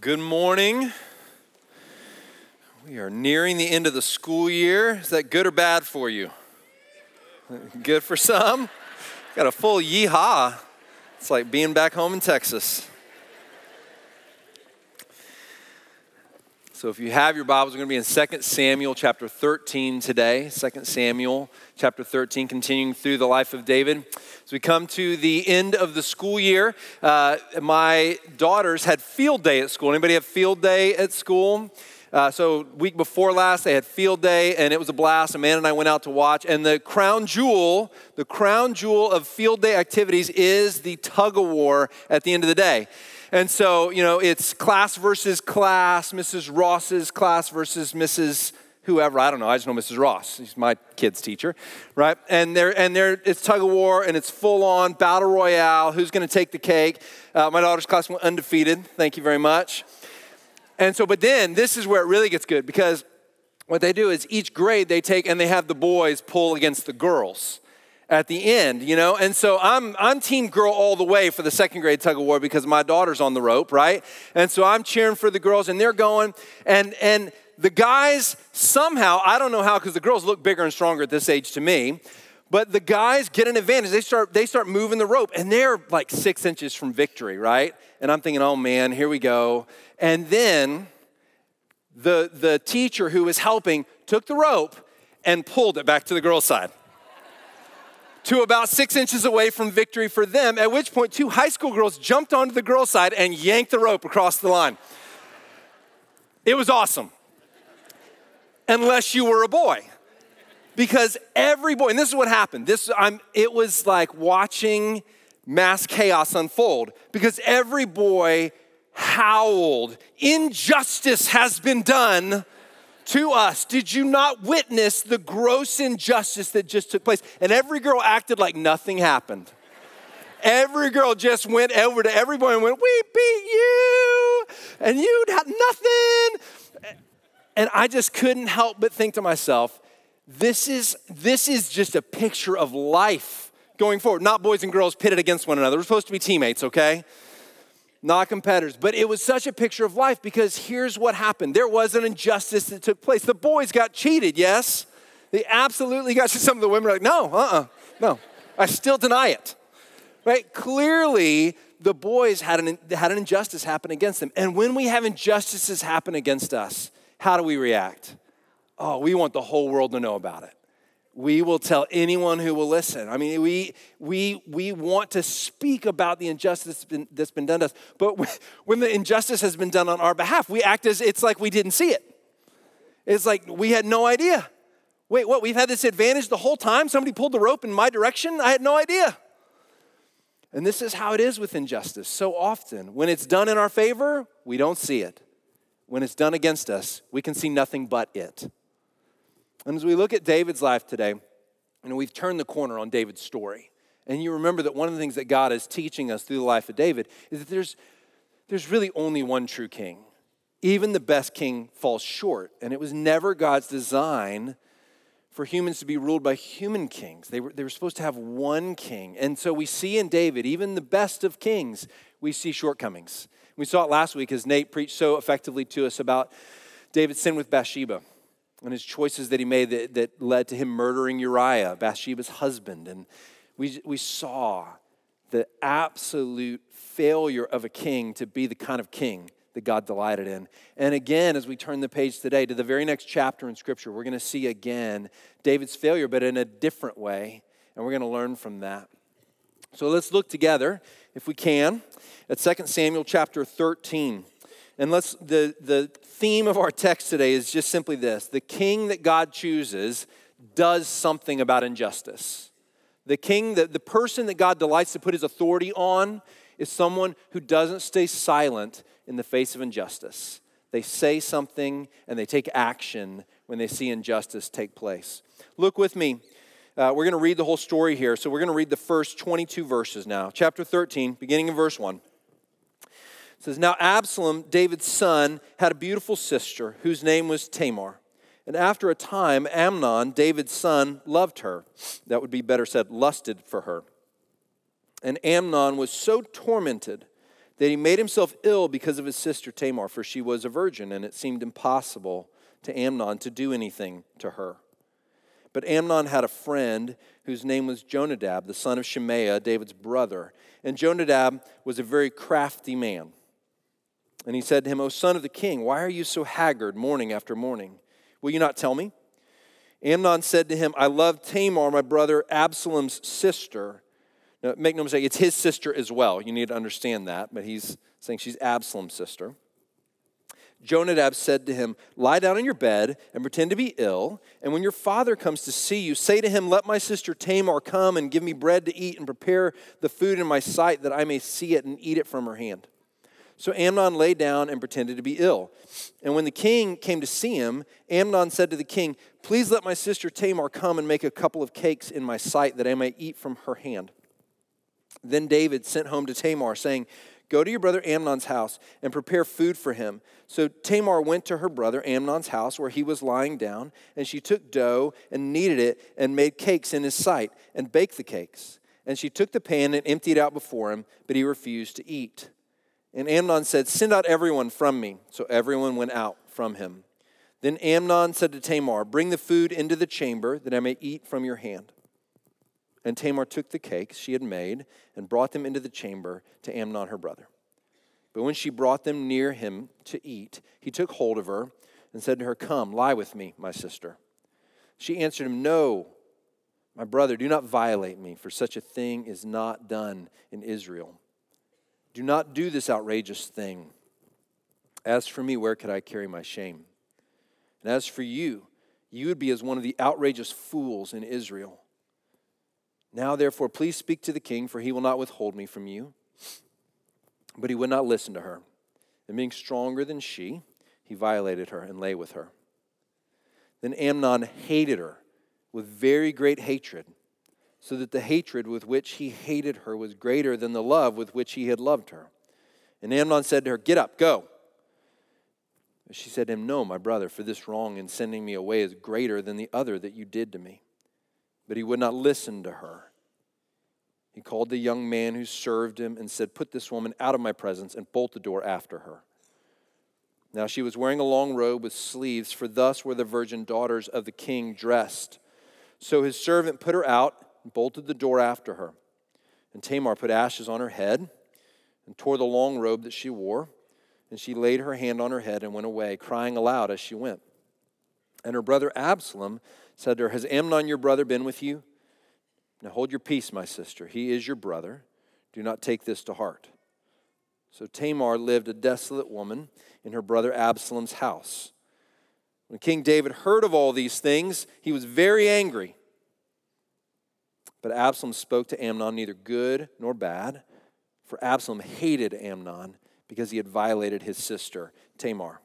Good morning. We are nearing the end of the school year. Is that good or bad for you? Good for some. Got a full yeehaw. It's like being back home in Texas. So if you have your Bibles, we're going to be in 2 Samuel chapter 13 today. 2 Samuel chapter 13, continuing through the life of David. As we come to the end of the school year, uh, my daughters had field day at school. Anybody have field day at school? Uh, so week before last, they had field day, and it was a blast. Amanda and I went out to watch. And the crown jewel, the crown jewel of field day activities is the tug of war at the end of the day. And so, you know, it's class versus class, Mrs. Ross's class versus Mrs. Whoever, I don't know. I just know Mrs. Ross. She's my kid's teacher, right? And they're, and they're, it's tug of war and it's full on battle royale. Who's going to take the cake? Uh, my daughter's class went undefeated. Thank you very much. And so, but then this is where it really gets good because what they do is each grade they take and they have the boys pull against the girls at the end, you know? And so I'm, I'm team girl all the way for the second grade tug of war because my daughter's on the rope, right? And so I'm cheering for the girls and they're going. And, and the guys somehow, I don't know how, because the girls look bigger and stronger at this age to me, but the guys get an advantage. They start, they start moving the rope and they're like six inches from victory, right? And I'm thinking, oh man, here we go. And then the, the teacher who was helping took the rope and pulled it back to the girls' side to about six inches away from victory for them, at which point two high school girls jumped onto the girls' side and yanked the rope across the line. It was awesome. Unless you were a boy. Because every boy, and this is what happened. This I'm it was like watching mass chaos unfold because every boy howled, injustice has been done to us. Did you not witness the gross injustice that just took place? And every girl acted like nothing happened. Every girl just went over to every boy and went, We beat you, and you had nothing. And I just couldn't help but think to myself, this is, this is just a picture of life going forward. Not boys and girls pitted against one another. We're supposed to be teammates, okay? not competitors. But it was such a picture of life because here's what happened there was an injustice that took place. The boys got cheated, yes? They absolutely got cheated. Some of the women are like, no, uh uh-uh, uh, no. I still deny it. Right? Clearly, the boys had an, had an injustice happen against them. And when we have injustices happen against us, how do we react? Oh, we want the whole world to know about it we will tell anyone who will listen. I mean, we, we, we want to speak about the injustice that's been, done to us. But when the injustice has been done on our behalf, we act as it's like we didn't see it. It's like we had no idea. Wait, what? We've had this advantage the whole time? Somebody pulled the rope in my direction? I had no idea. And this is how it is with injustice. So often, when it's done in our favor, we don't see it. When it's done against us, we can see nothing but it. And as we look at David's life today, you know, we've turned the corner on David's story. And you remember that one of the things that God is teaching us through the life of David is that there's, there's really only one true king. Even the best king falls short. And it was never God's design for humans to be ruled by human kings. They were, they were supposed to have one king. And so we see in David, even the best of kings, we see shortcomings. We saw it last week as Nate preached so effectively to us about David's sin with Bathsheba and his choices that he made that, that led to him murdering Uriah, Bathsheba's husband. And we, we saw the absolute failure of a king to be the kind of king that God delighted in. And again, as we turn the page today to the very next chapter in Scripture, we're going to see again David's failure, but in a different way. And we're going to learn from that. So let's look together, if we can, at 2 Samuel chapter 13. And let's the the theme of our text today is just simply this. The king that God chooses does something about injustice. The king, the, the person that God delights to put his authority on, is someone who doesn't stay silent in the face of injustice. They say something and they take action when they see injustice take place. Look with me. Uh, we're going to read the whole story here. So we're going to read the first 22 verses now. Chapter 13, beginning in verse 1 It says, Now Absalom, David's son, had a beautiful sister whose name was Tamar. And after a time, Amnon, David's son, loved her. That would be better said, lusted for her. And Amnon was so tormented that he made himself ill because of his sister Tamar, for she was a virgin, and it seemed impossible to Amnon to do anything to her. But Amnon had a friend whose name was Jonadab, the son of Shimeah, David's brother. And Jonadab was a very crafty man. And he said to him, O son of the king, why are you so haggard morning after morning? Will you not tell me? Amnon said to him, I love Tamar, my brother Absalom's sister. Now, make no mistake, it's his sister as well. You need to understand that, but he's saying she's Absalom's sister. Jonadab said to him, Lie down on your bed and pretend to be ill. And when your father comes to see you, say to him, Let my sister Tamar come and give me bread to eat and prepare the food in my sight that I may see it and eat it from her hand. So Amnon lay down and pretended to be ill. And when the king came to see him, Amnon said to the king, Please let my sister Tamar come and make a couple of cakes in my sight that I may eat from her hand. Then David sent home to Tamar, saying, Go to your brother Amnon's house and prepare food for him. So Tamar went to her brother Amnon's house where he was lying down, and she took dough and kneaded it and made cakes in his sight and baked the cakes. And she took the pan and emptied it out before him, but he refused to eat. And Amnon said, Send out everyone from me. So everyone went out from him. Then Amnon said to Tamar, Bring the food into the chamber that I may eat from your hand. And Tamar took the cakes she had made and brought them into the chamber to Amnon her brother. But when she brought them near him to eat, he took hold of her and said to her, Come, lie with me, my sister. She answered him, No, my brother, do not violate me, for such a thing is not done in Israel. Do not do this outrageous thing. As for me, where could I carry my shame? And as for you, you would be as one of the outrageous fools in Israel. Now, therefore, please speak to the king, for he will not withhold me from you. But he would not listen to her. And being stronger than she, he violated her and lay with her. Then Amnon hated her with very great hatred, so that the hatred with which he hated her was greater than the love with which he had loved her. And Amnon said to her, Get up, go. She said to him, No, my brother, for this wrong in sending me away is greater than the other that you did to me. But he would not listen to her. He called the young man who served him and said, Put this woman out of my presence and bolt the door after her. Now she was wearing a long robe with sleeves, for thus were the virgin daughters of the king dressed. So his servant put her out and bolted the door after her. And Tamar put ashes on her head and tore the long robe that she wore. And she laid her hand on her head and went away, crying aloud as she went. And her brother Absalom said to her, Has Amnon your brother been with you? Now hold your peace, my sister. He is your brother. Do not take this to heart. So Tamar lived a desolate woman in her brother Absalom's house. When King David heard of all these things, he was very angry. But Absalom spoke to Amnon neither good nor bad, for Absalom hated Amnon because he had violated his sister Tamar.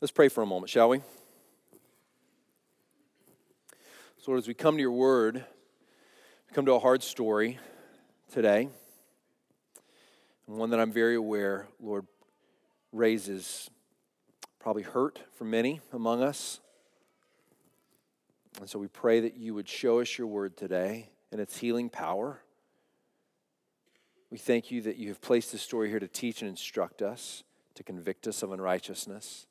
Let's pray for a moment, shall we? So, Lord, as we come to your word, we come to a hard story today, and one that I'm very aware, Lord, raises probably hurt for many among us. And so we pray that you would show us your word today and its healing power. We thank you that you have placed this story here to teach and instruct us, to convict us of unrighteousness,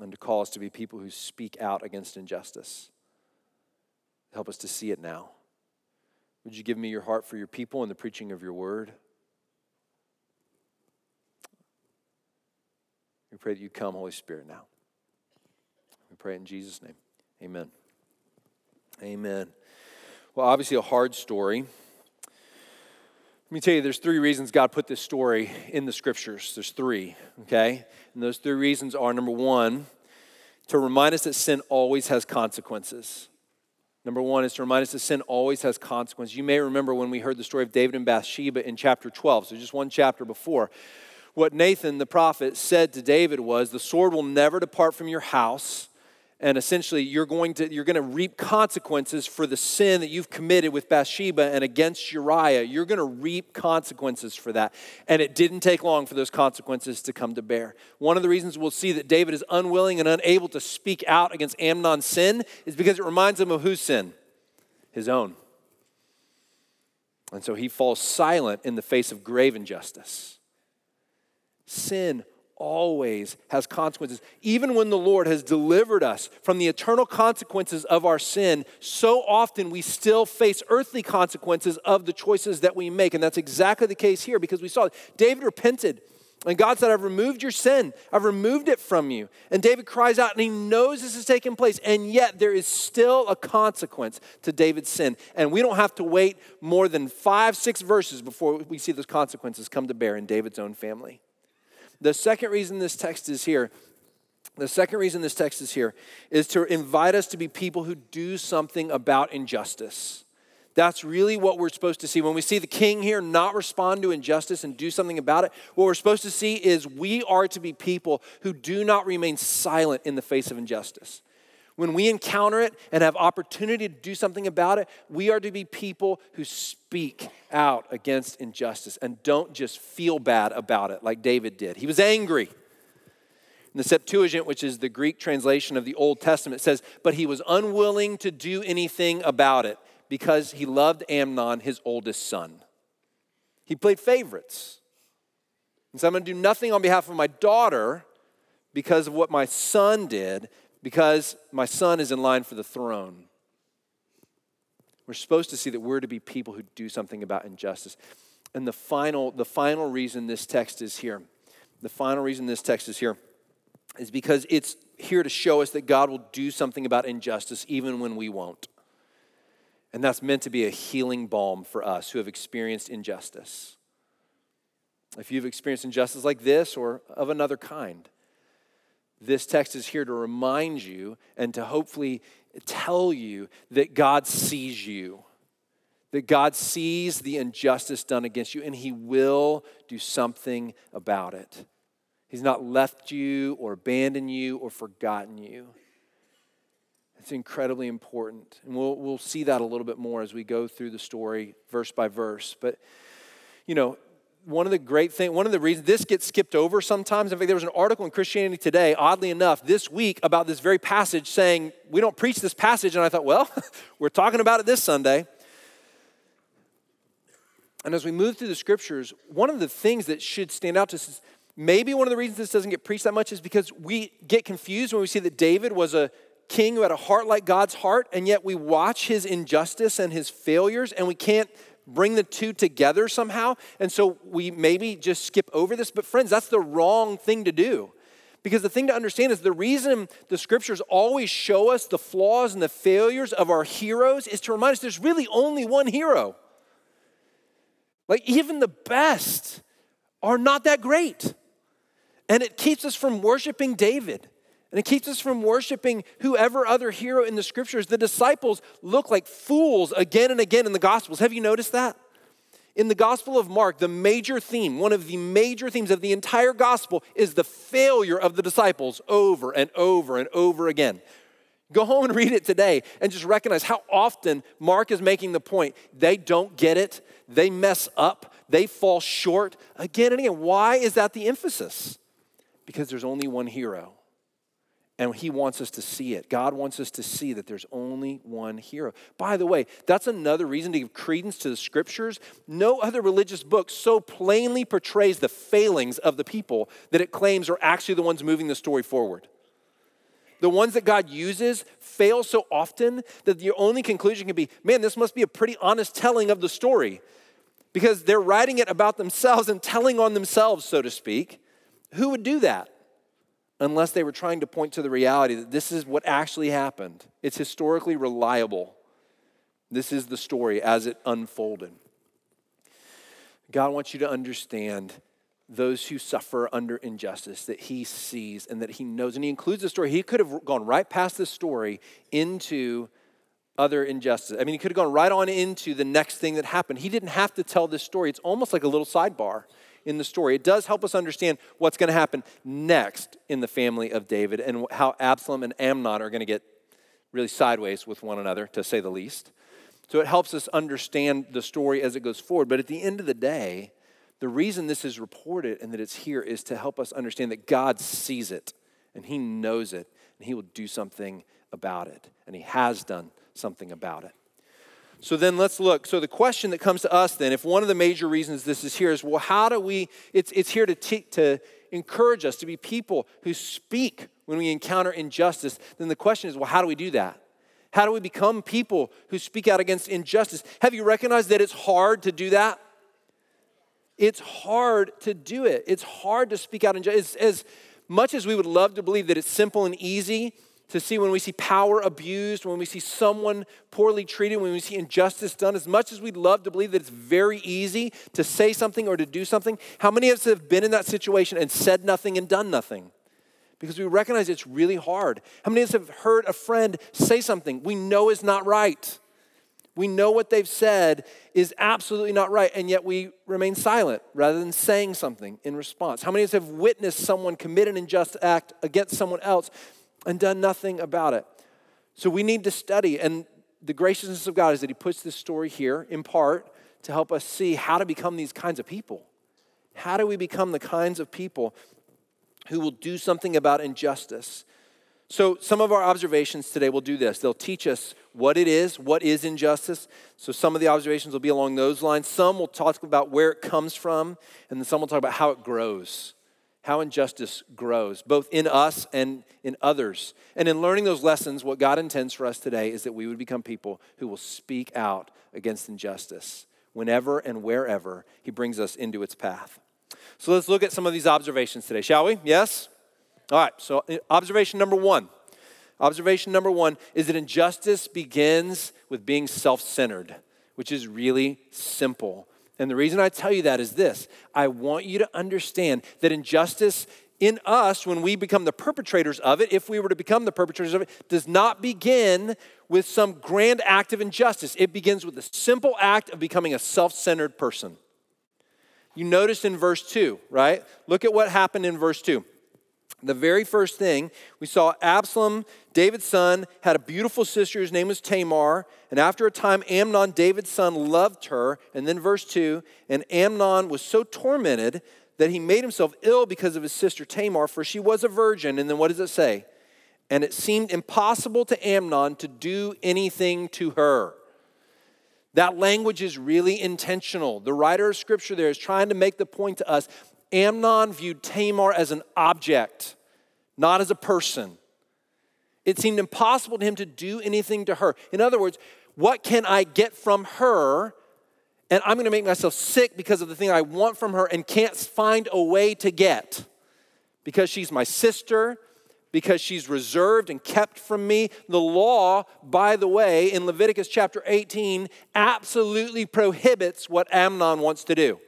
and to call us to be people who speak out against injustice. Help us to see it now. Would you give me your heart for your people and the preaching of your word? We pray that you come, Holy Spirit, now. We pray in Jesus' name. Amen. Amen. Well, obviously, a hard story. Let me tell you, there's three reasons God put this story in the scriptures. There's three, okay? And those three reasons are number one, to remind us that sin always has consequences. Number one is to remind us that sin always has consequences. You may remember when we heard the story of David and Bathsheba in chapter 12, so just one chapter before. What Nathan the prophet said to David was, The sword will never depart from your house and essentially you're going to you're going to reap consequences for the sin that you've committed with Bathsheba and against Uriah. You're going to reap consequences for that. And it didn't take long for those consequences to come to bear. One of the reasons we'll see that David is unwilling and unable to speak out against Amnon's sin is because it reminds him of whose sin? His own. And so he falls silent in the face of grave injustice. Sin always has consequences. Even when the Lord has delivered us from the eternal consequences of our sin, so often we still face earthly consequences of the choices that we make. And that's exactly the case here because we saw it. David repented. And God said, I've removed your sin. I've removed it from you. And David cries out, and he knows this has taken place. And yet, there is still a consequence to David's sin. And we don't have to wait more than five, six verses before we see those consequences come to bear in David's own family. The second reason this text is here, the second reason this text is here is to invite us to be people who do something about injustice. That's really what we're supposed to see. When we see the king here not respond to injustice and do something about it, what we're supposed to see is we are to be people who do not remain silent in the face of injustice. When we encounter it and have opportunity to do something about it, we are to be people who speak out against injustice and don't just feel bad about it like David did. He was angry. The Septuagint, which is the Greek translation of the Old Testament, says, But he was unwilling to do anything about it because he loved Amnon, his oldest son. He played favorites. And so I'm going to do nothing on behalf of my daughter because of what my son did, because my son is in line for the throne. We're supposed to see that we're to be people who do something about injustice. And the final, the final reason this text is here, the final reason this text is here is because it's here to show us that God will do something about injustice even when we won't. And that's meant to be a healing balm for us who have experienced injustice. If you've experienced injustice like this or of another kind, this text is here to remind you and to hopefully tell you that God sees you, that God sees the injustice done against you, and He will do something about it. He's not left you or abandoned you or forgotten you. It's incredibly important. And we'll, we'll see that a little bit more as we go through the story verse by verse. But, you know, one of the great things, one of the reasons this gets skipped over sometimes. In fact, there was an article in Christianity Today, oddly enough, this week about this very passage saying, we don't preach this passage. And I thought, well, we're talking about it this Sunday. And as we move through the scriptures, one of the things that should stand out to us is maybe one of the reasons this doesn't get preached that much is because we get confused when we see that David was a king who had a heart like God's heart, and yet we watch his injustice and his failures, and we can't bring the two together somehow. And so we maybe just skip over this. But, friends, that's the wrong thing to do. Because the thing to understand is the reason the scriptures always show us the flaws and the failures of our heroes is to remind us there's really only one hero. Like, even the best are not that great. And it keeps us from worshiping David. And it keeps us from worshiping whoever other hero in the scriptures. The disciples look like fools again and again in the Gospels. Have you noticed that? In the Gospel of Mark, the major theme, one of the major themes of the entire Gospel, is the failure of the disciples over and over and over again. Go home and read it today and just recognize how often Mark is making the point they don't get it, they mess up, they fall short again and again. Why is that the emphasis? Because there's only one hero. And he wants us to see it. God wants us to see that there's only one hero. By the way, that's another reason to give credence to the scriptures. No other religious book so plainly portrays the failings of the people that it claims are actually the ones moving the story forward. The ones that God uses fail so often that the only conclusion can be man, this must be a pretty honest telling of the story because they're writing it about themselves and telling on themselves, so to speak. Who would do that? Unless they were trying to point to the reality that this is what actually happened. It's historically reliable. This is the story as it unfolded. God wants you to understand those who suffer under injustice that he sees and that he knows. And he includes the story. He could have gone right past this story into other injustice. I mean, he could have gone right on into the next thing that happened. He didn't have to tell this story. It's almost like a little sidebar in the story. It does help us understand what's going to happen next in the family of David and how Absalom and Amnon are going to get really sideways with one another, to say the least. So it helps us understand the story as it goes forward. But at the end of the day, the reason this is reported and that it's here is to help us understand that God sees it and He knows it and He will do something about it. And He has done something about it. So then let's look. So the question that comes to us then, if one of the major reasons this is here is, well, how do we, it's, it's here to, te- to encourage us to be people who speak when we encounter injustice, then the question is, well, how do we do that? How do we become people who speak out against injustice? Have you recognized that it's hard to do that? It's hard to do it. It's hard to speak out injustice. As, as much as we would love to believe that it's simple and easy to see when we see power abused, when we see someone poorly treated, when we see injustice done, as much as we'd love to believe that it's very easy to say something or to do something, how many of us have been in that situation and said nothing and done nothing? Because we recognize it's really hard. How many of us have heard a friend say something we know is not right? We know what they've said is absolutely not right, and yet we remain silent rather than saying something in response. How many of us have witnessed someone commit an unjust act against someone else and done nothing about it? So we need to study, and the graciousness of God is that He puts this story here in part to help us see how to become these kinds of people. How do we become the kinds of people who will do something about injustice? So, some of our observations today will do this. They'll teach us what it is, what is injustice. So, some of the observations will be along those lines. Some will talk about where it comes from, and then some will talk about how it grows, how injustice grows, both in us and in others. And in learning those lessons, what God intends for us today is that we would become people who will speak out against injustice whenever and wherever He brings us into its path. So, let's look at some of these observations today, shall we? Yes? All right, so uh, observation number one. Observation number one is that injustice begins with being self centered, which is really simple. And the reason I tell you that is this I want you to understand that injustice in us, when we become the perpetrators of it, if we were to become the perpetrators of it, does not begin with some grand act of injustice. It begins with the simple act of becoming a self centered person. You notice in verse 2, right? Look at what happened in verse 2. The very first thing we saw Absalom, David's son, had a beautiful sister whose name was Tamar. And after a time, Amnon, David's son, loved her. And then verse 2 And Amnon was so tormented that he made himself ill because of his sister Tamar, for she was a virgin. And then what does it say? And it seemed impossible to Amnon to do anything to her. That language is really intentional. The writer of scripture there is trying to make the point to us Amnon viewed Tamar as an object, not as a person. It seemed impossible to him to do anything to her. In other words, what can I get from her? And I'm going to make myself sick because of the thing I want from her and can't find a way to get. Because she's my sister, because she's reserved and kept from me. The law, by the way, in Leviticus chapter 18, absolutely prohibits what Amnon wants to do.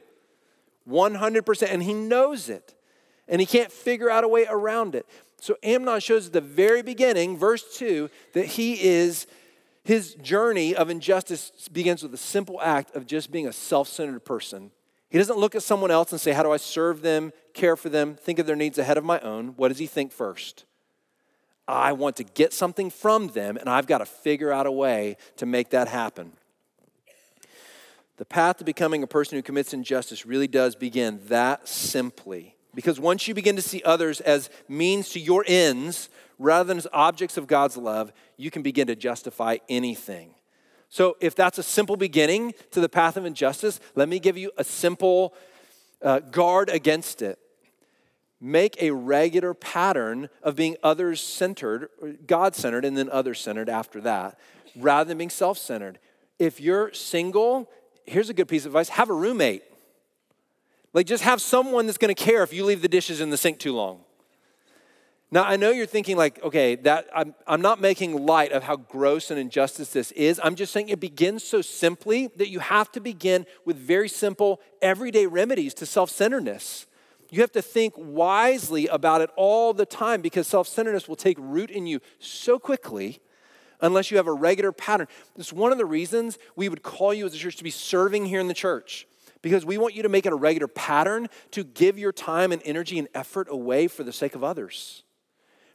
100%. And he knows it. And he can't figure out a way around it. So Amnon shows at the very beginning, verse 2, that he is, his journey of injustice begins with a simple act of just being a self centered person. He doesn't look at someone else and say, How do I serve them, care for them, think of their needs ahead of my own? What does he think first? I want to get something from them, and I've got to figure out a way to make that happen. The path to becoming a person who commits injustice really does begin that simply. Because once you begin to see others as means to your ends rather than as objects of God's love, you can begin to justify anything. So, if that's a simple beginning to the path of injustice, let me give you a simple uh, guard against it. Make a regular pattern of being others centered, God centered, and then others centered after that, rather than being self centered. If you're single here's a good piece of advice have a roommate. Like, just have someone that's gonna care if you leave the dishes in the sink too long. Now, I know you're thinking, like, okay, that I'm, I'm not making light of how gross and injustice this is. I'm just saying it begins so simply that you have to begin with very simple, everyday remedies to self centeredness. You have to think wisely about it all the time because self centeredness will take root in you so quickly unless you have a regular pattern. It's one of the reasons we would call you as a church to be serving here in the church because we want you to make it a regular pattern to give your time and energy and effort away for the sake of others.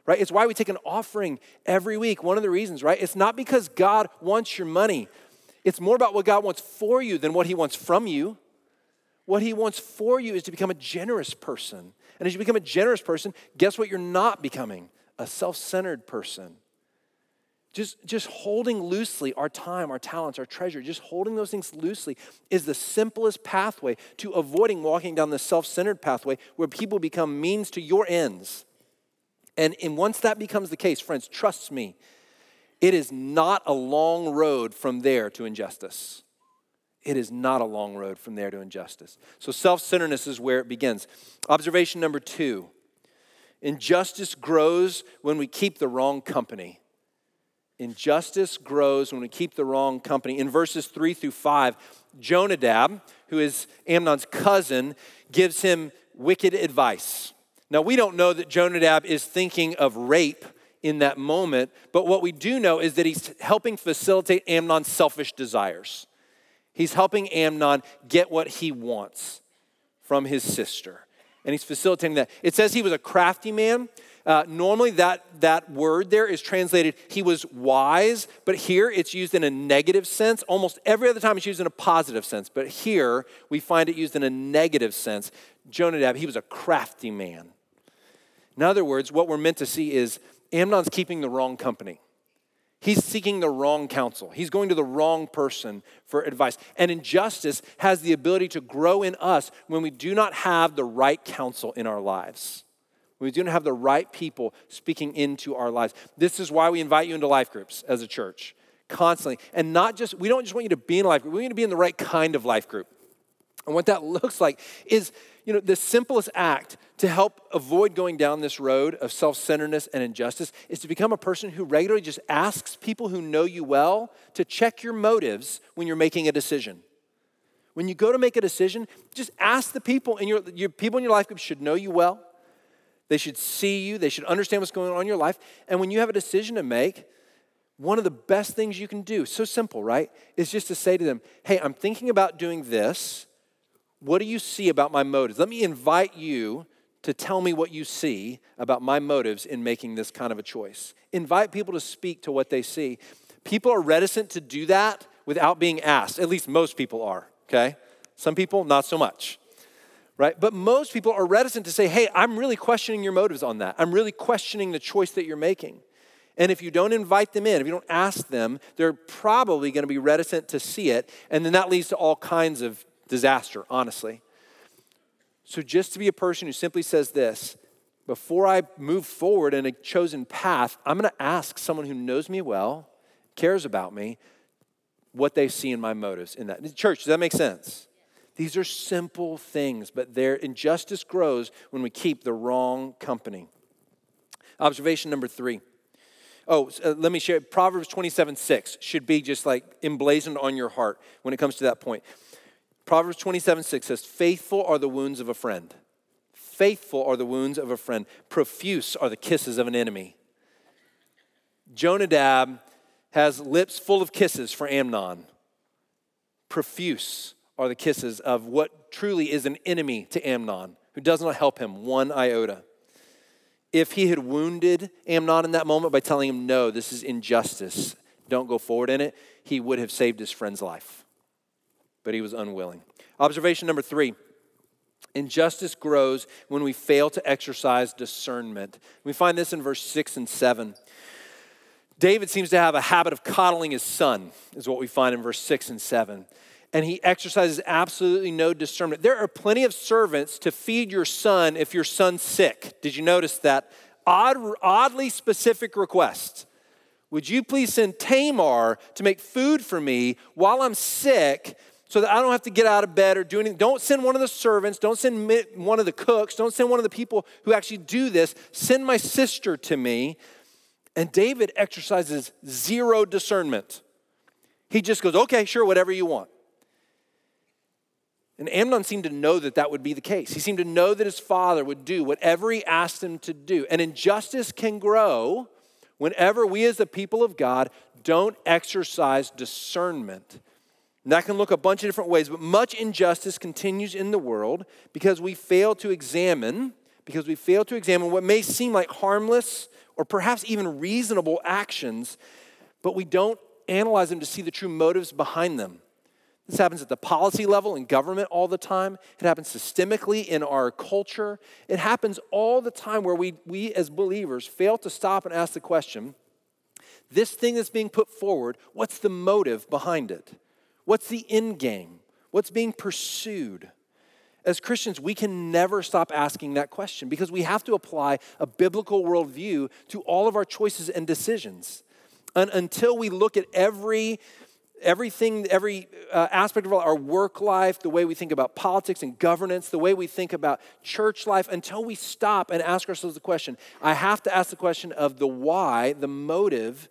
Right? It's why we take an offering every week. One of the reasons, right? It's not because God wants your money. It's more about what God wants for you than what he wants from you. What he wants for you is to become a generous person. And as you become a generous person, guess what you're not becoming? A self centered person. Just, just holding loosely our time, our talents, our treasure, just holding those things loosely is the simplest pathway to avoiding walking down the self centered pathway where people become means to your ends. And, and once that becomes the case, friends, trust me, it is not a long road from there to injustice. It is not a long road from there to injustice. So self centeredness is where it begins. Observation number two injustice grows when we keep the wrong company. Injustice grows when we keep the wrong company. In verses three through five, Jonadab, who is Amnon's cousin, gives him wicked advice. Now, we don't know that Jonadab is thinking of rape in that moment, but what we do know is that he's helping facilitate Amnon's selfish desires. He's helping Amnon get what he wants from his sister, and he's facilitating that. It says he was a crafty man. Uh, normally, that, that word there is translated, he was wise, but here it's used in a negative sense. Almost every other time it's used in a positive sense, but here we find it used in a negative sense. Jonadab, he was a crafty man. In other words, what we're meant to see is Amnon's keeping the wrong company. He's seeking the wrong counsel. He's going to the wrong person for advice. And injustice has the ability to grow in us when we do not have the right counsel in our lives we do not have the right people speaking into our lives. This is why we invite you into life groups as a church constantly. And not just, we don't just want you to be in a life group, we want you to be in the right kind of life group. And what that looks like is, you know, the simplest act to help avoid going down this road of self centeredness and injustice is to become a person who regularly just asks people who know you well to check your motives when you're making a decision. When you go to make a decision, just ask the people in your, your people in your life group should know you well. They should see you, they should understand what's going on in your life. And when you have a decision to make, one of the best things you can do, so simple, right? Is just to say to them, hey, I'm thinking about doing this. What do you see about my motives? Let me invite you to tell me what you see about my motives in making this kind of a choice. Invite people to speak to what they see. People are reticent to do that without being asked. At least most people are, okay? Some people, not so much right? But most people are reticent to say, hey, I'm really questioning your motives on that. I'm really questioning the choice that you're making. And if you don't invite them in, if you don't ask them, they're probably going to be reticent to see it. And then that leads to all kinds of disaster, honestly. So just to be a person who simply says this, before I move forward in a chosen path, I'm going to ask someone who knows me well, cares about me, what they see in my motives in that. Church, does that make sense? These are simple things, but their injustice grows when we keep the wrong company. Observation number three. Oh, uh, let me share. Proverbs 27 6 should be just like emblazoned on your heart when it comes to that point. Proverbs 27 6 says, Faithful are the wounds of a friend. Faithful are the wounds of a friend. Profuse are the kisses of an enemy. Jonadab has lips full of kisses for Amnon. Profuse are the kisses of what truly is an enemy to Amnon, who does not help him one iota. If he had wounded Amnon in that moment by telling him, no, this is injustice, don't go forward in it, he would have saved his friend's life. But he was unwilling. Observation number three injustice grows when we fail to exercise discernment. We find this in verse six and seven. David seems to have a habit of coddling his son, is what we find in verse six and seven and he exercises absolutely no discernment. There are plenty of servants to feed your son if your son's sick. Did you notice that? Odd, oddly specific request. Would you please send Tamar to make food for me while I'm sick so that I don't have to get out of bed or do anything? Don't send one of the servants, don't send one of the cooks, don't send one of the people who actually do this. Send my sister to me. And David exercises zero discernment. He just goes, okay, sure, whatever you want. And Amnon seemed to know that that would be the case. He seemed to know that his father would do whatever he asked him to do. And injustice can grow whenever we, as the people of God, don't exercise discernment. And that can look a bunch of different ways, but much injustice continues in the world because we fail to examine, because we fail to examine what may seem like harmless or perhaps even reasonable actions, but we don't analyze them to see the true motives behind them. This happens at the policy level in government all the time. It happens systemically in our culture. It happens all the time where we, we as believers fail to stop and ask the question This thing that's being put forward, what's the motive behind it? What's the end game? What's being pursued? As Christians, we can never stop asking that question because we have to apply a biblical worldview to all of our choices and decisions. And until we look at every everything, every uh, aspect of our work life, the way we think about politics and governance, the way we think about church life, until we stop and ask ourselves the question, I have to ask the question of the why, the motive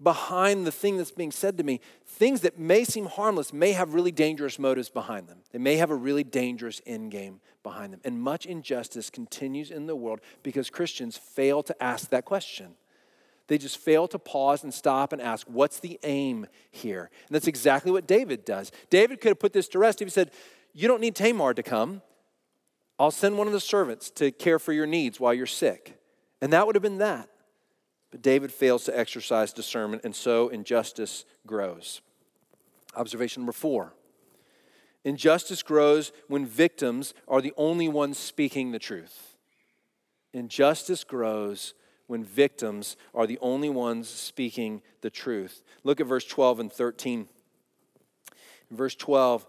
behind the thing that's being said to me. Things that may seem harmless may have really dangerous motives behind them. They may have a really dangerous end game behind them. And much injustice continues in the world because Christians fail to ask that question. They just fail to pause and stop and ask, what's the aim here? And that's exactly what David does. David could have put this to rest if he said, You don't need Tamar to come. I'll send one of the servants to care for your needs while you're sick. And that would have been that. But David fails to exercise discernment, and so injustice grows. Observation number four injustice grows when victims are the only ones speaking the truth. Injustice grows when victims are the only ones speaking the truth. Look at verse 12 and 13. In verse 12,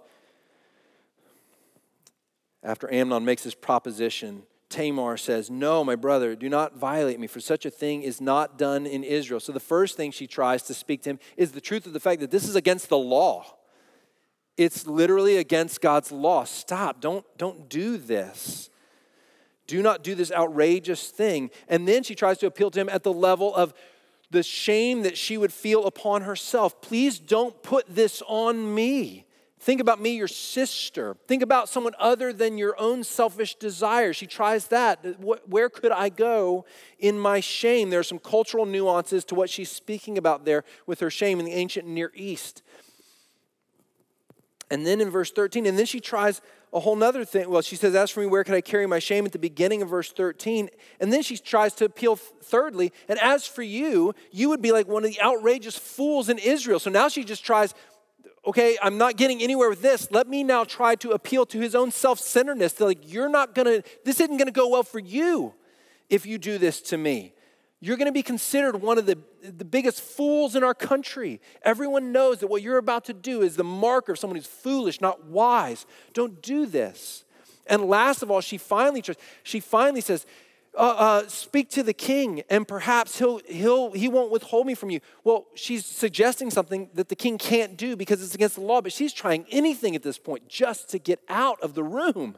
after Amnon makes this proposition, Tamar says, No, my brother, do not violate me, for such a thing is not done in Israel. So the first thing she tries to speak to him is the truth of the fact that this is against the law. It's literally against God's law. Stop. Don't, don't do this. Do not do this outrageous thing. And then she tries to appeal to him at the level of the shame that she would feel upon herself. Please don't put this on me. Think about me, your sister. Think about someone other than your own selfish desire. She tries that. Where could I go in my shame? There are some cultural nuances to what she's speaking about there with her shame in the ancient Near East. And then in verse 13, and then she tries a whole nother thing. Well, she says, As for me, where can I carry my shame at the beginning of verse 13? And then she tries to appeal thirdly, and as for you, you would be like one of the outrageous fools in Israel. So now she just tries, okay, I'm not getting anywhere with this. Let me now try to appeal to his own self centeredness. Like, you're not gonna, this isn't gonna go well for you if you do this to me. You're going to be considered one of the, the biggest fools in our country. Everyone knows that what you're about to do is the marker of someone who's foolish, not wise. Don't do this. And last of all, she finally she finally says, uh, uh, "Speak to the king, and perhaps he'll he'll he won't withhold me from you." Well, she's suggesting something that the king can't do because it's against the law. But she's trying anything at this point just to get out of the room.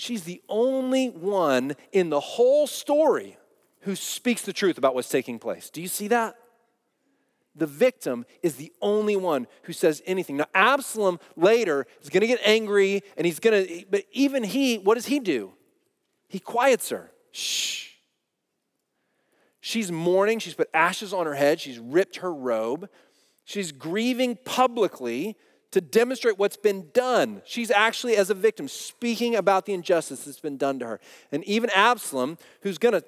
She's the only one in the whole story who speaks the truth about what's taking place. Do you see that? The victim is the only one who says anything. Now, Absalom later is going to get angry and he's going to, but even he, what does he do? He quiets her. Shh. She's mourning. She's put ashes on her head. She's ripped her robe. She's grieving publicly to demonstrate what's been done. She's actually, as a victim, speaking about the injustice that's been done to her. And even Absalom, who's going to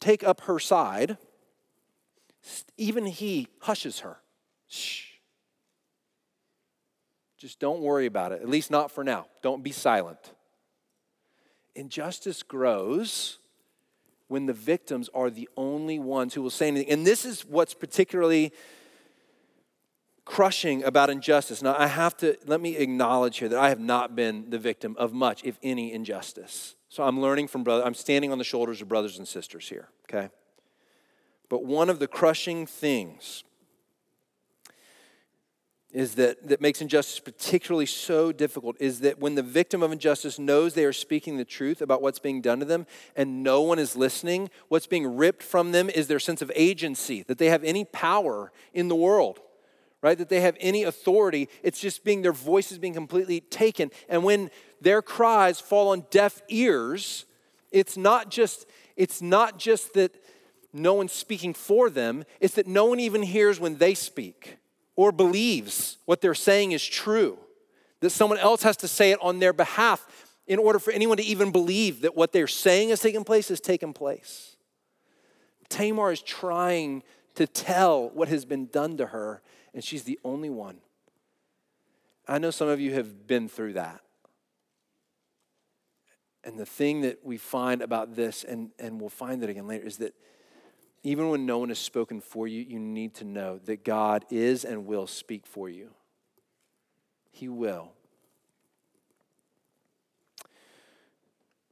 take up her side, even he hushes her. Shh. Just don't worry about it, at least not for now. Don't be silent. Injustice grows when the victims are the only ones who will say anything. And this is what's particularly crushing about injustice. Now, I have to, let me acknowledge here that I have not been the victim of much, if any, injustice. So I'm learning from brother, I'm standing on the shoulders of brothers and sisters here, okay? But one of the crushing things is that, that makes injustice particularly so difficult is that when the victim of injustice knows they are speaking the truth about what's being done to them and no one is listening, what's being ripped from them is their sense of agency, that they have any power in the world right? That they have any authority. It's just being their voices being completely taken. And when their cries fall on deaf ears, it's not just it's not just that no one's speaking for them, it's that no one even hears when they speak or believes what they're saying is true. That someone else has to say it on their behalf in order for anyone to even believe that what they're saying has taken place has taken place. Tamar is trying to tell what has been done to her, and she's the only one. I know some of you have been through that. And the thing that we find about this, and, and we'll find it again later, is that even when no one has spoken for you, you need to know that God is and will speak for you. He will.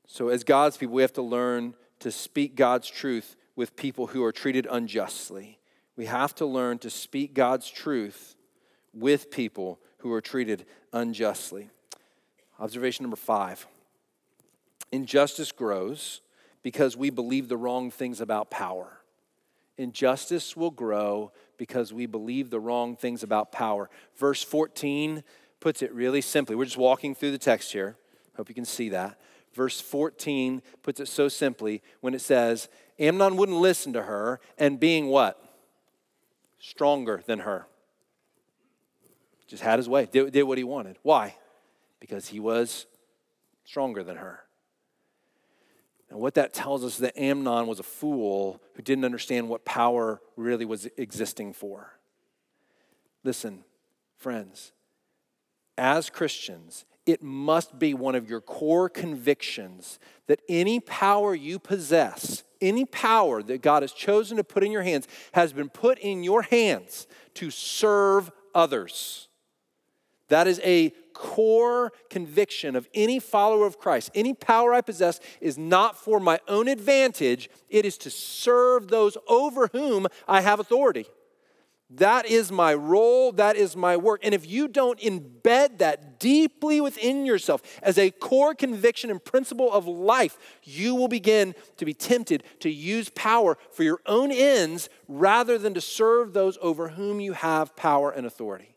So, as God's people, we have to learn to speak God's truth with people who are treated unjustly. We have to learn to speak God's truth with people who are treated unjustly. Observation number five injustice grows because we believe the wrong things about power. Injustice will grow because we believe the wrong things about power. Verse 14 puts it really simply. We're just walking through the text here. Hope you can see that verse 14 puts it so simply when it says, Amnon wouldn't listen to her, and being what? Stronger than her. Just had his way, did, did what he wanted. Why? Because he was stronger than her. And what that tells us is that Amnon was a fool who didn't understand what power really was existing for. Listen, friends, as Christians, it must be one of your core convictions that any power you possess, any power that God has chosen to put in your hands, has been put in your hands to serve others. That is a core conviction of any follower of Christ. Any power I possess is not for my own advantage, it is to serve those over whom I have authority. That is my role, that is my work. And if you don't embed that deeply within yourself as a core conviction and principle of life, you will begin to be tempted to use power for your own ends rather than to serve those over whom you have power and authority.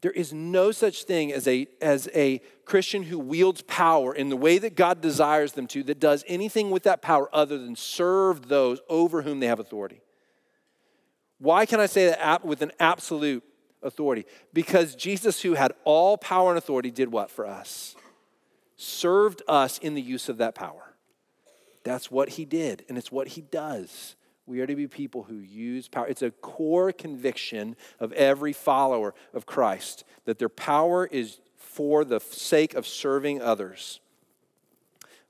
There is no such thing as a, as a Christian who wields power in the way that God desires them to, that does anything with that power other than serve those over whom they have authority. Why can I say that with an absolute authority? Because Jesus, who had all power and authority, did what for us? Served us in the use of that power. That's what he did, and it's what he does. We are to be people who use power. It's a core conviction of every follower of Christ that their power is for the sake of serving others.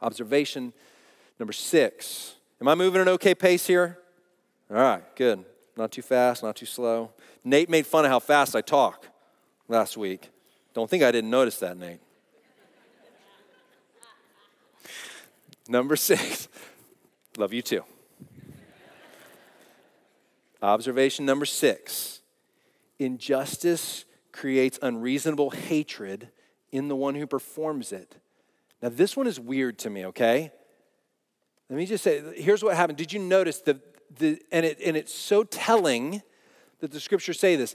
Observation number six. Am I moving at an okay pace here? All right, good. Not too fast, not too slow. Nate made fun of how fast I talk last week. Don't think I didn't notice that, Nate. Number six, love you too. Observation number six injustice creates unreasonable hatred in the one who performs it. Now, this one is weird to me, okay? Let me just say here's what happened. Did you notice the, the, and, it, and it's so telling that the scriptures say this.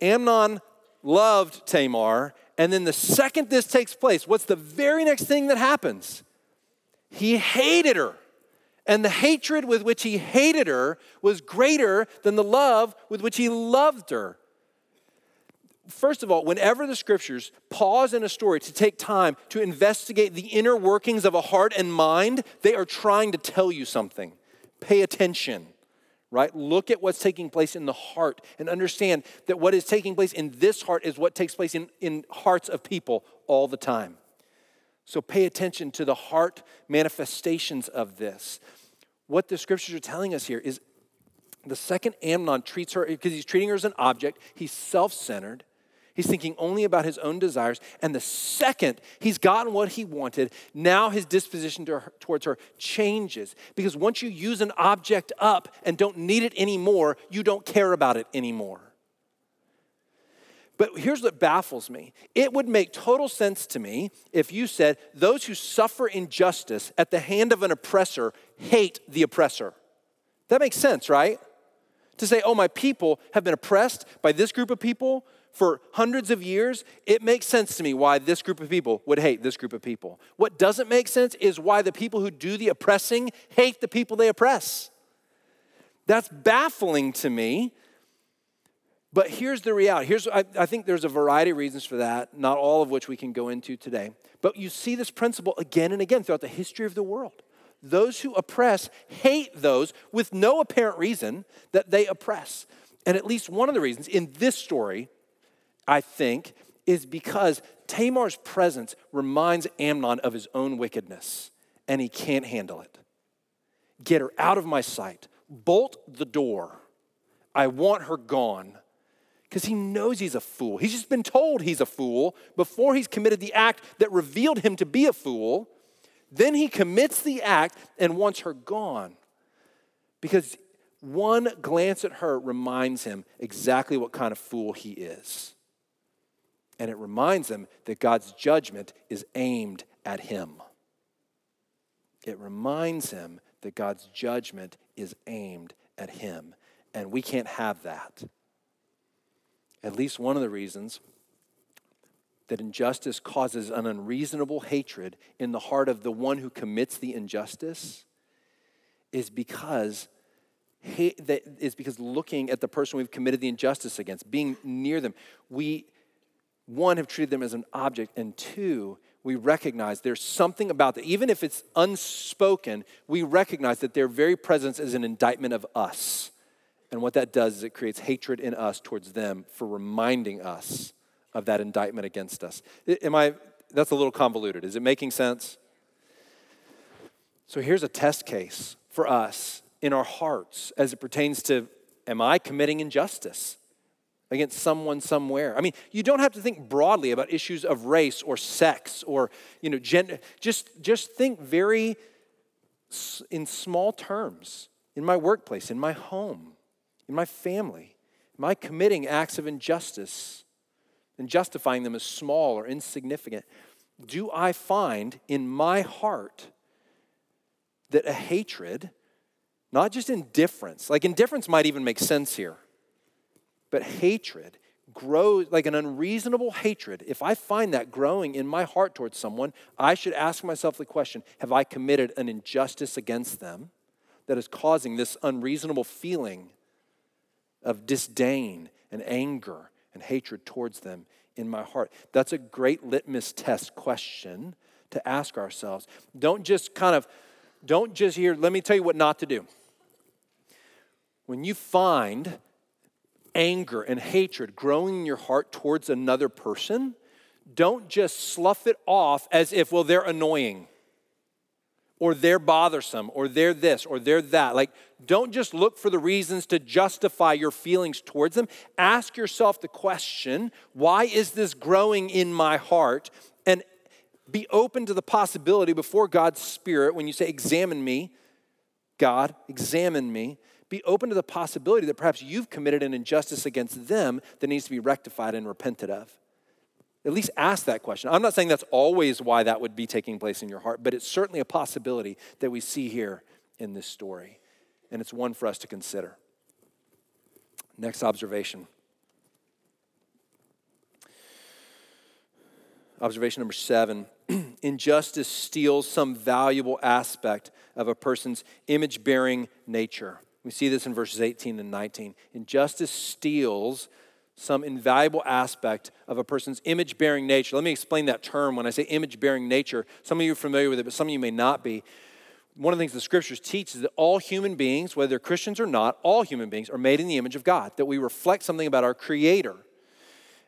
Amnon loved Tamar, and then the second this takes place, what's the very next thing that happens? He hated her. And the hatred with which he hated her was greater than the love with which he loved her. First of all, whenever the scriptures pause in a story to take time to investigate the inner workings of a heart and mind, they are trying to tell you something. Pay attention, right? Look at what's taking place in the heart and understand that what is taking place in this heart is what takes place in, in hearts of people all the time. So pay attention to the heart manifestations of this. What the scriptures are telling us here is the second Amnon treats her, because he's treating her as an object, he's self centered. He's thinking only about his own desires. And the second he's gotten what he wanted, now his disposition to her, towards her changes. Because once you use an object up and don't need it anymore, you don't care about it anymore. But here's what baffles me it would make total sense to me if you said, Those who suffer injustice at the hand of an oppressor hate the oppressor. That makes sense, right? To say, Oh, my people have been oppressed by this group of people for hundreds of years, it makes sense to me why this group of people would hate this group of people. What doesn't make sense is why the people who do the oppressing hate the people they oppress. That's baffling to me. But here's the reality. Here's I, I think there's a variety of reasons for that, not all of which we can go into today. But you see this principle again and again throughout the history of the world. Those who oppress hate those with no apparent reason that they oppress. And at least one of the reasons in this story I think, is because Tamar's presence reminds Amnon of his own wickedness, and he can't handle it. Get her out of my sight. Bolt the door. I want her gone. Because he knows he's a fool. He's just been told he's a fool before he's committed the act that revealed him to be a fool. Then he commits the act and wants her gone. Because one glance at her reminds him exactly what kind of fool he is. And it reminds him that God's judgment is aimed at him. It reminds him that God's judgment is aimed at him. And we can't have that. At least one of the reasons that injustice causes an unreasonable hatred in the heart of the one who commits the injustice is because is because looking at the person we've committed the injustice against, being near them, we one have treated them as an object, and two, we recognize there's something about that. Even if it's unspoken, we recognize that their very presence is an indictment of us. And what that does is it creates hatred in us towards them for reminding us of that indictment against us. Am I, that's a little convoluted. Is it making sense? So here's a test case for us in our hearts as it pertains to am I committing injustice? Against someone somewhere. I mean, you don't have to think broadly about issues of race or sex or, you know, gender. Just, just think very in small terms in my workplace, in my home, in my family. Am I committing acts of injustice and justifying them as small or insignificant? Do I find in my heart that a hatred, not just indifference, like indifference might even make sense here but hatred grows like an unreasonable hatred. If I find that growing in my heart towards someone, I should ask myself the question Have I committed an injustice against them that is causing this unreasonable feeling of disdain and anger and hatred towards them in my heart? That's a great litmus test question to ask ourselves. Don't just kind of, don't just hear, let me tell you what not to do. When you find anger and hatred growing in your heart towards another person, don't just slough it off as if, well, they're annoying or they're bothersome or they're this or they're that. Like, don't just look for the reasons to justify your feelings towards them. Ask yourself the question why is this growing in my heart? And be open to the possibility before God's Spirit when you say, Examine me, God, examine me be open to the possibility that perhaps you've committed an injustice against them that needs to be rectified and repented of. At least ask that question. I'm not saying that's always why that would be taking place in your heart, but it's certainly a possibility that we see here in this story. And it's one for us to consider. Next observation. Observation number seven injustice steals some valuable aspect of a person's image bearing nature. We see this in verses 18 and 19. Injustice steals some invaluable aspect of a person's image bearing nature. Let me explain that term when I say image bearing nature. Some of you are familiar with it, but some of you may not be. One of the things the scriptures teach is that all human beings, whether they're Christians or not, all human beings are made in the image of God, that we reflect something about our Creator.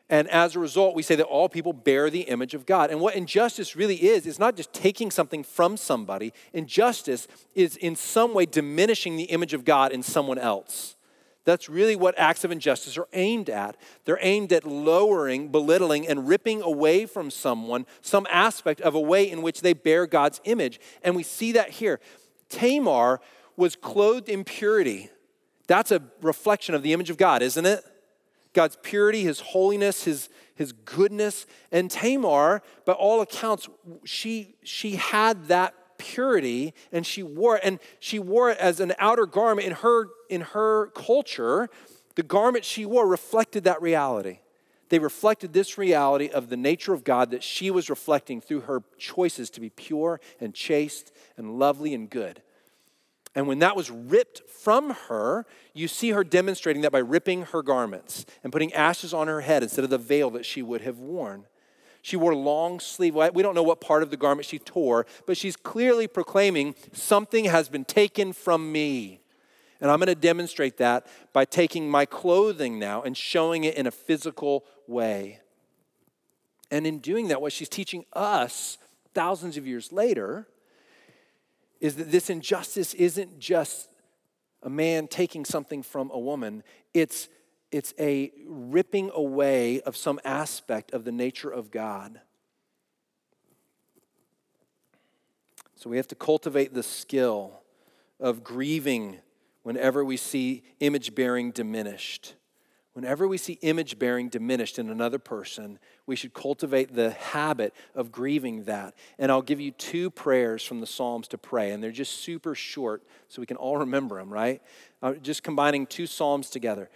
And as a result, we say that all people bear the image of God. And what injustice really is, is not just taking something from somebody. Injustice is in some way diminishing the image of God in someone else. That's really what acts of injustice are aimed at. They're aimed at lowering, belittling, and ripping away from someone some aspect of a way in which they bear God's image. And we see that here. Tamar was clothed in purity. That's a reflection of the image of God, isn't it? God's purity, his holiness, his, his goodness. And Tamar, by all accounts, she, she had that purity and she wore it, and she wore it as an outer garment in her, in her culture. The garment she wore reflected that reality. They reflected this reality of the nature of God that she was reflecting through her choices to be pure and chaste and lovely and good. And when that was ripped from her, you see her demonstrating that by ripping her garments and putting ashes on her head instead of the veil that she would have worn. She wore long sleeve. We don't know what part of the garment she tore, but she's clearly proclaiming something has been taken from me. And I'm going to demonstrate that by taking my clothing now and showing it in a physical way. And in doing that, what she's teaching us thousands of years later is that this injustice isn't just a man taking something from a woman, it's, it's a ripping away of some aspect of the nature of God. So we have to cultivate the skill of grieving whenever we see image bearing diminished. Whenever we see image bearing diminished in another person, we should cultivate the habit of grieving that. And I'll give you two prayers from the Psalms to pray, and they're just super short so we can all remember them, right? Uh, just combining two Psalms together.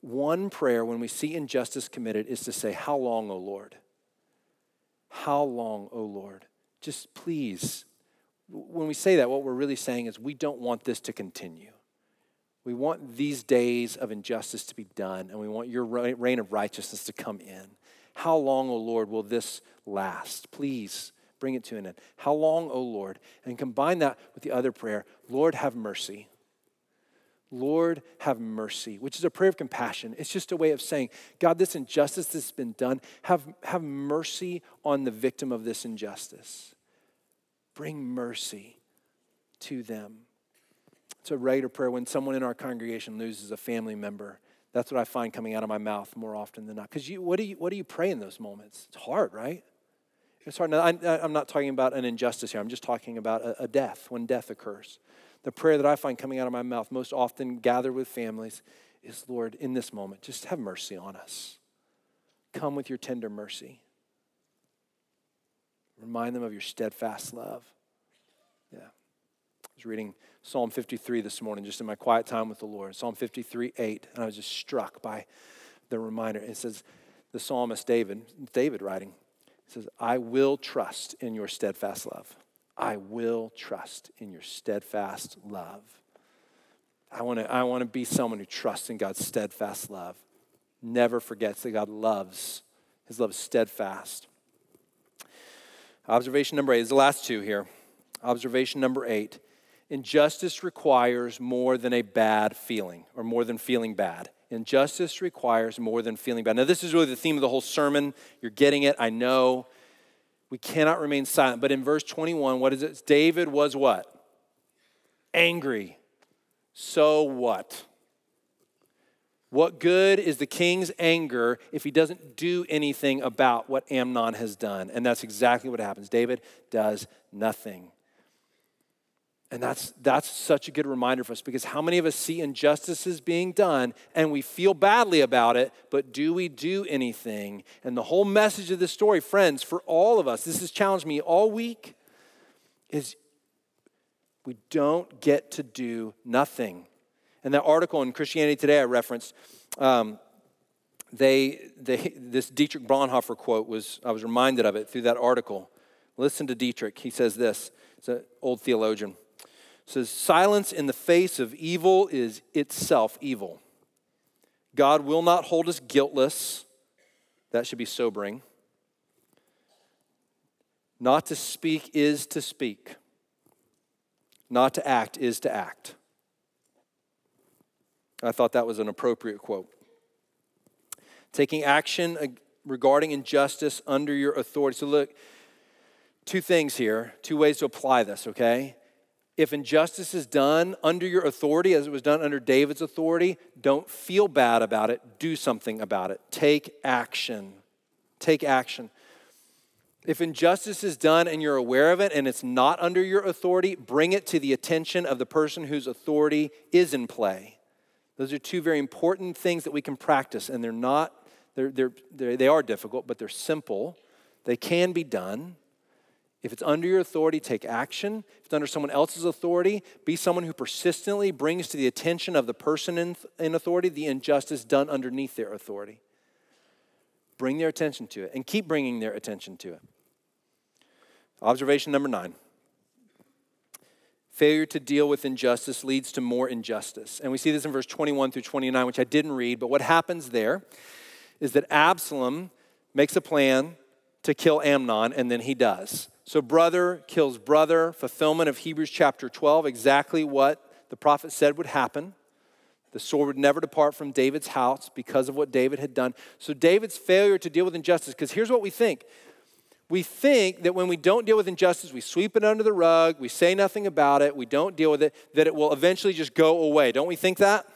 One prayer when we see injustice committed is to say, How long, O Lord? How long, O Lord? Just please. When we say that, what we're really saying is we don't want this to continue. We want these days of injustice to be done, and we want your reign of righteousness to come in. How long, O Lord, will this last? Please bring it to an end. How long, O Lord? And combine that with the other prayer Lord, have mercy. Lord, have mercy, which is a prayer of compassion. It's just a way of saying, God, this injustice that's been done, have, have mercy on the victim of this injustice. Bring mercy to them. A regular prayer when someone in our congregation loses a family member. That's what I find coming out of my mouth more often than not. Because what, do you, what do you pray in those moments? It's hard, right? It's hard. Now, I, am not talking about an injustice here. I'm just talking about a, a death, when death occurs. The prayer that I find coming out of my mouth most often gathered with families is Lord, in this moment, just have mercy on us. Come with your tender mercy. Remind them of your steadfast love. Was reading Psalm 53 this morning, just in my quiet time with the Lord. Psalm 53, 8. And I was just struck by the reminder. It says, the psalmist David, David writing, says, I will trust in your steadfast love. I will trust in your steadfast love. I want to I want to be someone who trusts in God's steadfast love. Never forgets that God loves. His love is steadfast. Observation number eight is the last two here. Observation number eight Injustice requires more than a bad feeling or more than feeling bad. Injustice requires more than feeling bad. Now, this is really the theme of the whole sermon. You're getting it, I know. We cannot remain silent. But in verse 21, what is it? David was what? Angry. So what? What good is the king's anger if he doesn't do anything about what Amnon has done? And that's exactly what happens. David does nothing. And that's, that's such a good reminder for us because how many of us see injustices being done and we feel badly about it, but do we do anything? And the whole message of this story, friends, for all of us, this has challenged me all week, is we don't get to do nothing. And that article in Christianity Today I referenced, um, they, they, this Dietrich Bonhoeffer quote was, I was reminded of it through that article. Listen to Dietrich. He says this, it's an old theologian says, Silence in the face of evil is itself evil. God will not hold us guiltless. That should be sobering. Not to speak is to speak. Not to act is to act. I thought that was an appropriate quote. Taking action regarding injustice under your authority. So, look, two things here, two ways to apply this, okay? If injustice is done under your authority, as it was done under David's authority, don't feel bad about it. Do something about it. Take action. Take action. If injustice is done and you're aware of it and it's not under your authority, bring it to the attention of the person whose authority is in play. Those are two very important things that we can practice, and they're not, they're, they're, they're, they are difficult, but they're simple. They can be done. If it's under your authority, take action. If it's under someone else's authority, be someone who persistently brings to the attention of the person in, in authority the injustice done underneath their authority. Bring their attention to it and keep bringing their attention to it. Observation number nine failure to deal with injustice leads to more injustice. And we see this in verse 21 through 29, which I didn't read, but what happens there is that Absalom makes a plan to kill Amnon, and then he does. So, brother kills brother, fulfillment of Hebrews chapter 12, exactly what the prophet said would happen. The sword would never depart from David's house because of what David had done. So, David's failure to deal with injustice, because here's what we think we think that when we don't deal with injustice, we sweep it under the rug, we say nothing about it, we don't deal with it, that it will eventually just go away. Don't we think that?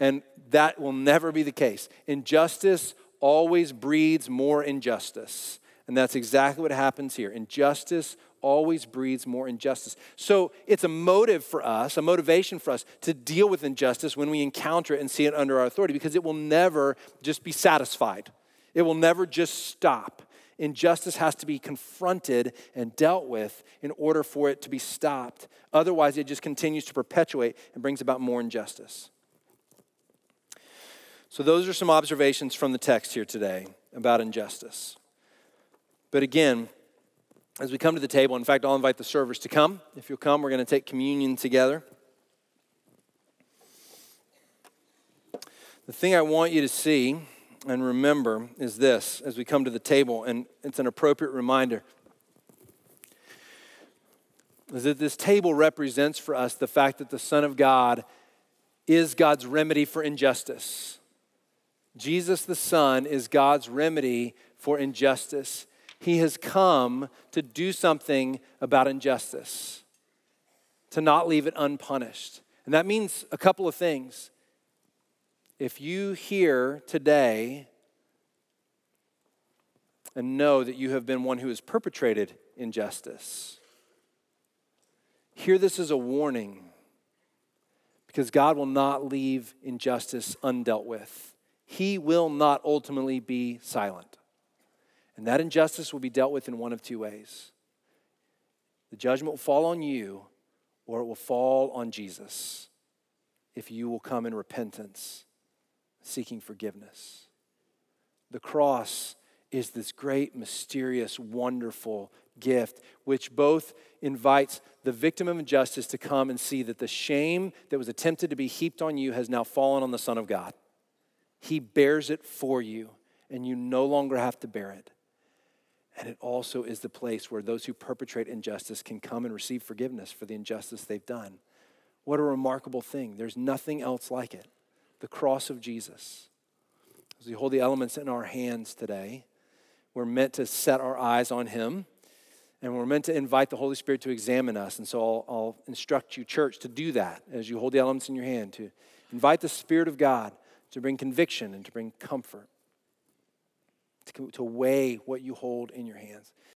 And that will never be the case. Injustice always breeds more injustice. And that's exactly what happens here. Injustice always breeds more injustice. So it's a motive for us, a motivation for us to deal with injustice when we encounter it and see it under our authority because it will never just be satisfied. It will never just stop. Injustice has to be confronted and dealt with in order for it to be stopped. Otherwise, it just continues to perpetuate and brings about more injustice. So, those are some observations from the text here today about injustice. But again, as we come to the table, in fact, I'll invite the servers to come. If you'll come, we're going to take communion together. The thing I want you to see and remember is this as we come to the table, and it's an appropriate reminder is that this table represents for us the fact that the Son of God is God's remedy for injustice. Jesus the Son is God's remedy for injustice. He has come to do something about injustice, to not leave it unpunished. And that means a couple of things. If you hear today and know that you have been one who has perpetrated injustice, hear this as a warning because God will not leave injustice undealt with. He will not ultimately be silent. And that injustice will be dealt with in one of two ways the judgment will fall on you, or it will fall on Jesus if you will come in repentance, seeking forgiveness. The cross is this great, mysterious, wonderful gift, which both invites the victim of injustice to come and see that the shame that was attempted to be heaped on you has now fallen on the Son of God. He bears it for you, and you no longer have to bear it. And it also is the place where those who perpetrate injustice can come and receive forgiveness for the injustice they've done. What a remarkable thing. There's nothing else like it. The cross of Jesus. As we hold the elements in our hands today, we're meant to set our eyes on Him and we're meant to invite the Holy Spirit to examine us. And so I'll, I'll instruct you, church, to do that as you hold the elements in your hand, to invite the Spirit of God to bring conviction and to bring comfort, to, to weigh what you hold in your hands.